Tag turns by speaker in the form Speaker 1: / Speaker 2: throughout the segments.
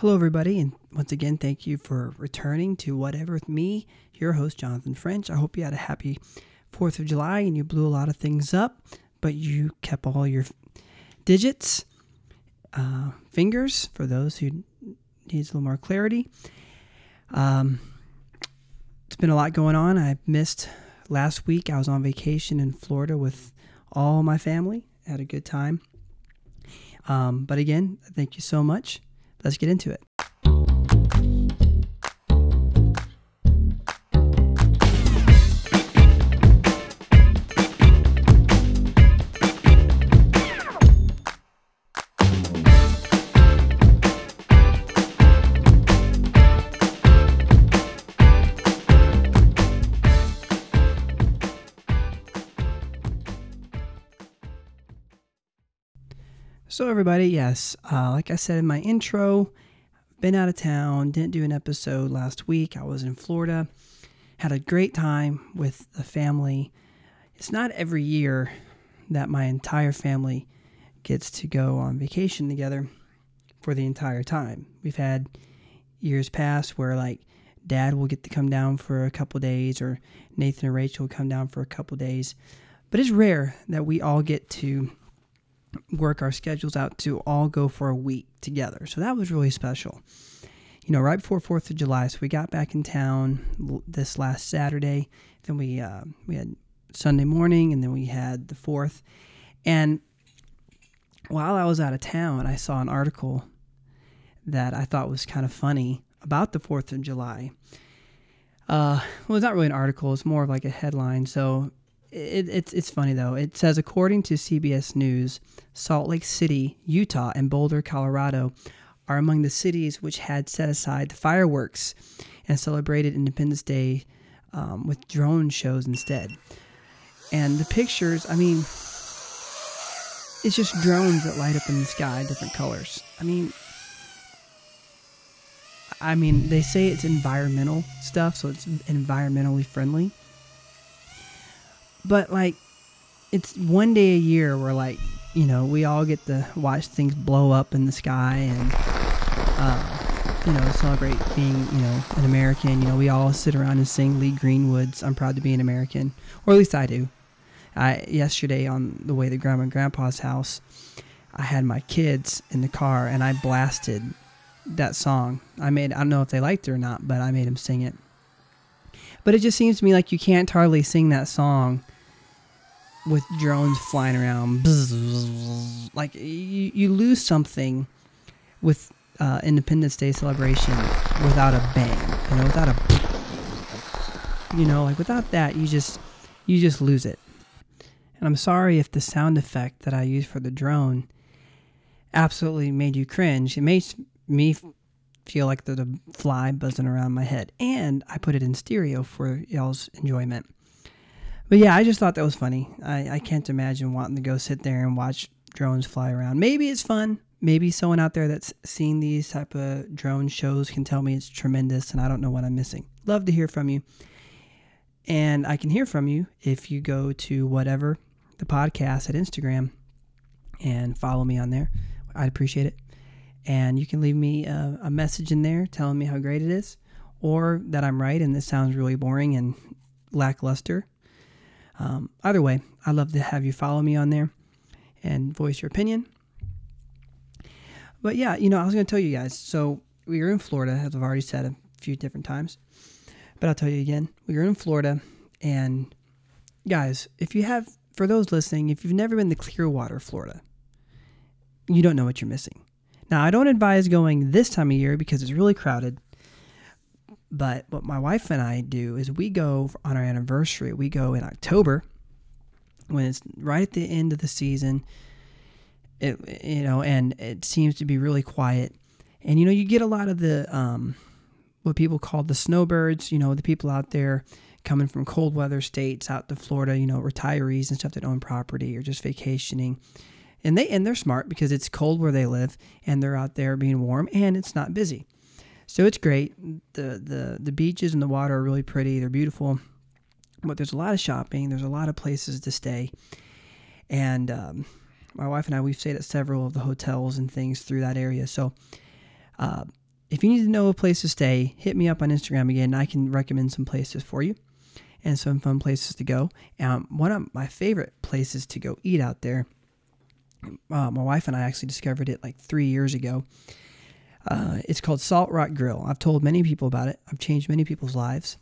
Speaker 1: Hello, everybody, and once again, thank you for returning to Whatever with me, your host, Jonathan French. I hope you had a happy 4th of July and you blew a lot of things up, but you kept all your digits, uh, fingers, for those who needs a little more clarity. Um, it's been a lot going on. I missed last week. I was on vacation in Florida with all my family. Had a good time. Um, but again, thank you so much. Let's get into it. So, everybody, yes, uh, like I said in my intro, been out of town, didn't do an episode last week. I was in Florida, had a great time with the family. It's not every year that my entire family gets to go on vacation together for the entire time. We've had years past where, like, dad will get to come down for a couple days, or Nathan and Rachel will come down for a couple days. But it's rare that we all get to work our schedules out to all go for a week together. So that was really special. You know, right before Fourth of July, so we got back in town this last Saturday. Then we uh, we had Sunday morning, and then we had the Fourth. And while I was out of town, I saw an article that I thought was kind of funny about the Fourth of July. Uh, well, it's not really an article; it's more of like a headline. So it, it's it's funny though. It says according to CBS News, Salt Lake City, Utah, and Boulder, Colorado, are among the cities which had set aside the fireworks and celebrated Independence Day um, with drone shows instead. And the pictures, I mean, it's just drones that light up in the sky, different colors. I mean, I mean, they say it's environmental stuff, so it's environmentally friendly but like it's one day a year where like you know we all get to watch things blow up in the sky and uh, you know celebrate being you know an American. You know we all sit around and sing Lee Greenwood's "I'm proud to be an American," or at least I do. I yesterday on the way to Grandma and Grandpa's house, I had my kids in the car and I blasted that song. I made I don't know if they liked it or not, but I made them sing it. But it just seems to me like you can't hardly sing that song with drones flying around. Like you, you lose something with uh, Independence Day celebration without a bang. You know, without a, you know, like without that, you just you just lose it. And I'm sorry if the sound effect that I used for the drone absolutely made you cringe. It makes me feel like there's a fly buzzing around my head. And I put it in stereo for y'all's enjoyment. But yeah, I just thought that was funny. I, I can't imagine wanting to go sit there and watch drones fly around. Maybe it's fun. Maybe someone out there that's seen these type of drone shows can tell me it's tremendous and I don't know what I'm missing. Love to hear from you. And I can hear from you if you go to whatever the podcast at Instagram and follow me on there. I'd appreciate it. And you can leave me a, a message in there telling me how great it is or that I'm right and this sounds really boring and lackluster um, either way, I'd love to have you follow me on there and voice your opinion. But yeah, you know, I was going to tell you guys. So we were in Florida, as I've already said a few different times. But I'll tell you again, we were in Florida. And guys, if you have, for those listening, if you've never been to Clearwater, Florida, you don't know what you're missing. Now, I don't advise going this time of year because it's really crowded. But what my wife and I do is we go on our anniversary. We go in October when it's right at the end of the season. It, you know, and it seems to be really quiet. And you know, you get a lot of the um, what people call the snowbirds. You know, the people out there coming from cold weather states out to Florida. You know, retirees and stuff that own property or just vacationing. And they and they're smart because it's cold where they live, and they're out there being warm, and it's not busy. So it's great. The, the, the beaches and the water are really pretty. They're beautiful. But there's a lot of shopping. There's a lot of places to stay. And um, my wife and I, we've stayed at several of the hotels and things through that area. So uh, if you need to know a place to stay, hit me up on Instagram again. I can recommend some places for you and some fun places to go. Um, one of my favorite places to go eat out there, uh, my wife and I actually discovered it like three years ago. Uh, it's called Salt Rock Grill. I've told many people about it. I've changed many people's lives.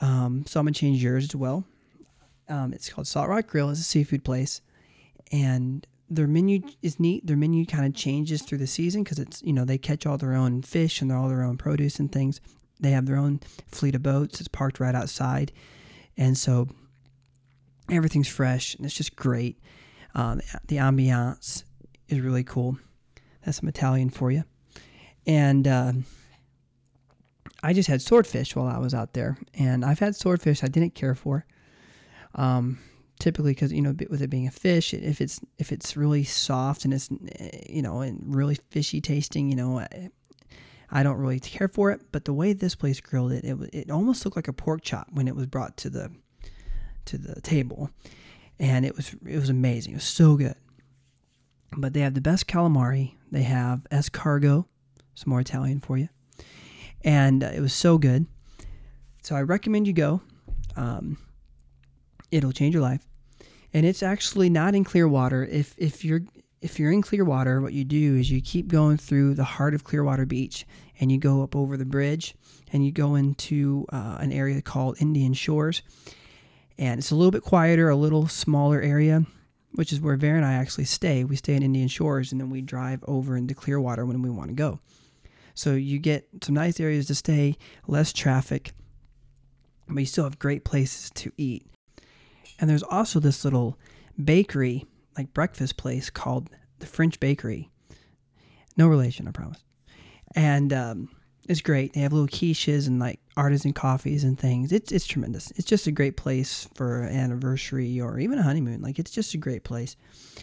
Speaker 1: Um, so I'm gonna change yours as well. Um, it's called Salt Rock Grill. It's a seafood place, and their menu is neat. Their menu kind of changes through the season because it's you know they catch all their own fish and all their own produce and things. They have their own fleet of boats. It's parked right outside, and so everything's fresh and it's just great. Um, the ambiance is really cool. That's some Italian for you. And uh, I just had swordfish while I was out there, and I've had swordfish I didn't care for. Um, typically, because you know, with it being a fish, if it's if it's really soft and it's you know and really fishy tasting, you know, I, I don't really care for it. But the way this place grilled it, it it almost looked like a pork chop when it was brought to the to the table, and it was it was amazing. It was so good. But they have the best calamari. They have escargot, some more Italian for you. And uh, it was so good. So I recommend you go. Um, it'll change your life. And it's actually not in Clearwater. If if you're if you're in Clearwater, what you do is you keep going through the heart of Clearwater Beach and you go up over the bridge and you go into uh, an area called Indian Shores. And it's a little bit quieter, a little smaller area, which is where Vera and I actually stay. We stay in Indian Shores and then we drive over into Clearwater when we want to go. So you get some nice areas to stay, less traffic, but you still have great places to eat. And there's also this little bakery, like breakfast place called the French Bakery. No relation, I promise. And um, it's great. They have little quiches and like artisan coffees and things. It's it's tremendous. It's just a great place for an anniversary or even a honeymoon. Like it's just a great place.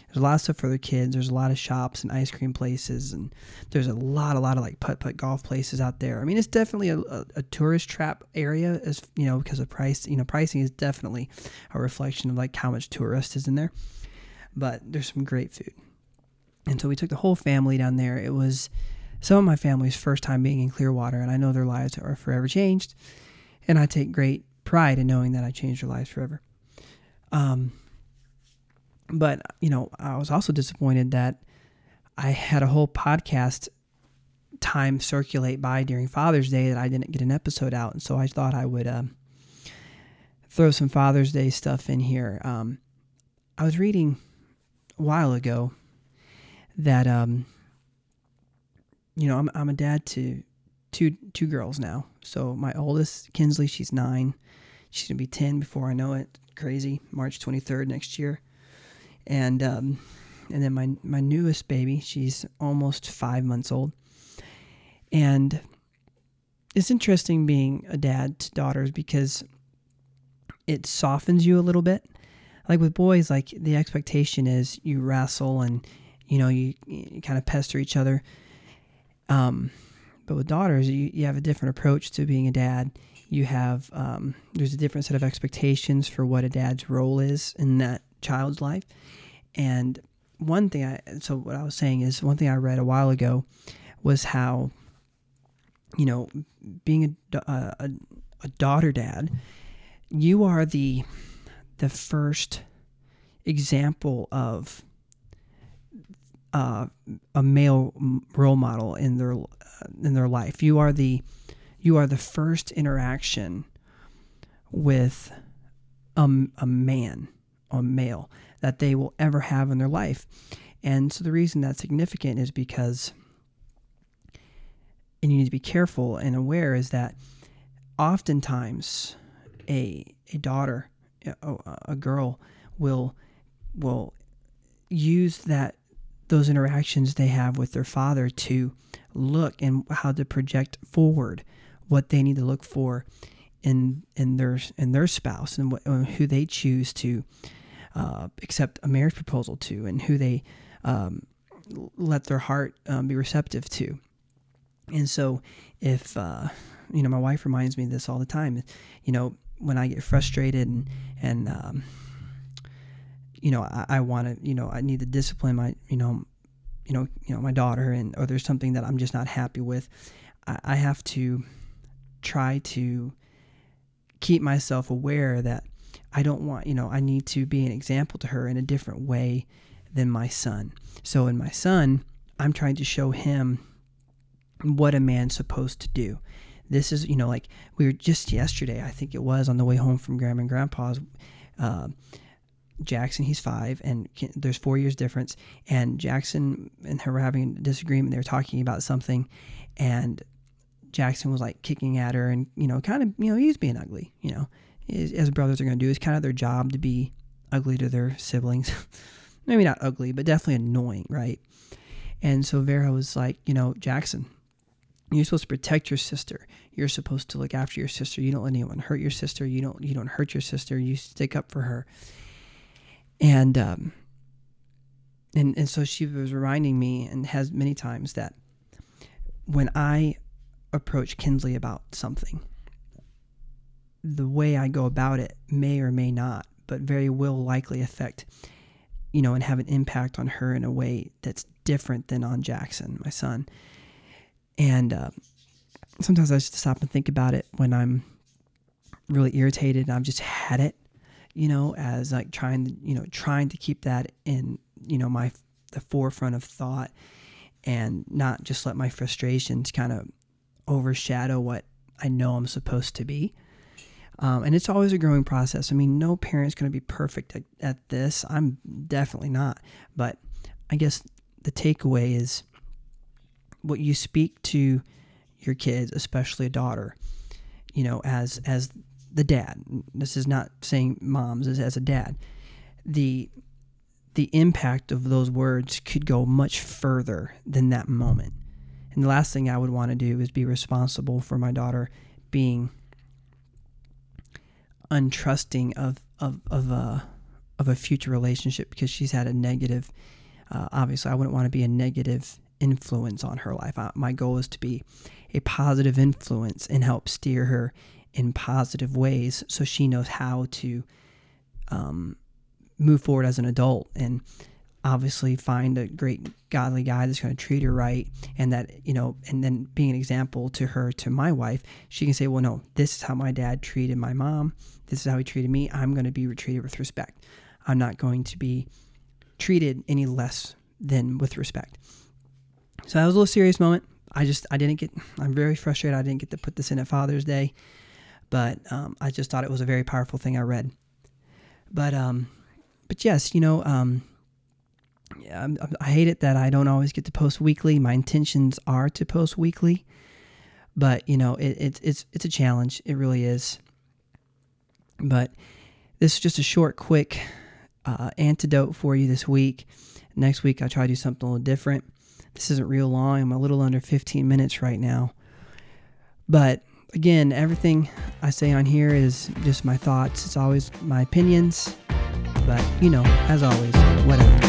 Speaker 1: There's a lot of stuff for the kids. There's a lot of shops and ice cream places, and there's a lot, a lot of like putt putt golf places out there. I mean, it's definitely a, a, a tourist trap area, as you know, because of price. You know, pricing is definitely a reflection of like how much tourist is in there. But there's some great food, and so we took the whole family down there. It was some of my family's first time being in Clearwater, and I know their lives are forever changed. And I take great pride in knowing that I changed their lives forever. Um, but, you know, I was also disappointed that I had a whole podcast time circulate by during Father's Day that I didn't get an episode out. And so I thought I would um, throw some Father's Day stuff in here. Um, I was reading a while ago that um, you know, I'm I'm a dad to two two girls now. So my oldest, Kinsley, she's nine. She's gonna be ten before I know it. Crazy. March 23rd next year. And um, and then my my newest baby, she's almost five months old. And it's interesting being a dad to daughters because it softens you a little bit. Like with boys, like the expectation is you wrestle and you know you, you kind of pester each other um, but with daughters, you, you have a different approach to being a dad. You have um, there's a different set of expectations for what a dad's role is in that child's life. And one thing I so what I was saying is one thing I read a while ago was how you know being a, a, a daughter dad, you are the the first example of uh, a male role model in their uh, in their life. You are the you are the first interaction with a, a man, a male that they will ever have in their life. And so the reason that's significant is because and you need to be careful and aware is that oftentimes a a daughter a, a girl will will use that those interactions they have with their father to look and how to project forward what they need to look for in in their in their spouse and what, who they choose to uh, accept a marriage proposal to and who they um, let their heart um, be receptive to. And so, if uh, you know, my wife reminds me of this all the time. You know, when I get frustrated and and um, you know, I, I want to, you know, I need to discipline my, you know, you know, you know, my daughter, and or there's something that I'm just not happy with. I, I have to try to keep myself aware that I don't want, you know, I need to be an example to her in a different way than my son. So in my son, I'm trying to show him what a man's supposed to do. This is, you know, like we were just yesterday, I think it was on the way home from grandma and grandpa's. Uh, Jackson, he's five, and there's four years difference. And Jackson and her were having a disagreement. They were talking about something, and Jackson was like kicking at her, and you know, kind of, you know, he was being ugly. You know, as brothers are going to do. It's kind of their job to be ugly to their siblings. Maybe not ugly, but definitely annoying, right? And so Vera was like, you know, Jackson, you're supposed to protect your sister. You're supposed to look after your sister. You don't let anyone hurt your sister. You don't you don't hurt your sister. You stick up for her. And um and and so she was reminding me and has many times that when I approach Kinsley about something, the way I go about it may or may not, but very will likely affect, you know, and have an impact on her in a way that's different than on Jackson, my son. And uh, sometimes I just stop and think about it when I'm really irritated and I've just had it, you know, as like trying you know, trying to keep that in, you know, my the forefront of thought and not just let my frustrations kind of overshadow what I know I'm supposed to be. Um, and it's always a growing process. I mean, no parent's going to be perfect at, at this. I'm definitely not. But I guess the takeaway is what you speak to your kids, especially a daughter, you know, as as the dad. This is not saying moms as, as a dad. The the impact of those words could go much further than that moment. And the last thing I would want to do is be responsible for my daughter being untrusting of of of a of a future relationship because she's had a negative. Uh, obviously, I wouldn't want to be a negative influence on her life. I, my goal is to be a positive influence and help steer her in positive ways so she knows how to um, move forward as an adult and obviously find a great godly guy that's going to treat her right and that you know and then being an example to her to my wife she can say well no this is how my dad treated my mom this is how he treated me i'm going to be treated with respect i'm not going to be treated any less than with respect so that was a little serious moment. I just I didn't get. I'm very frustrated. I didn't get to put this in at Father's Day, but um, I just thought it was a very powerful thing I read. But um, but yes, you know, um, yeah, I hate it that I don't always get to post weekly. My intentions are to post weekly, but you know, it, it it's it's a challenge. It really is. But this is just a short, quick uh, antidote for you this week. Next week, I'll try to do something a little different. This isn't real long. I'm a little under 15 minutes right now. But again, everything I say on here is just my thoughts. It's always my opinions. But, you know, as always, whatever.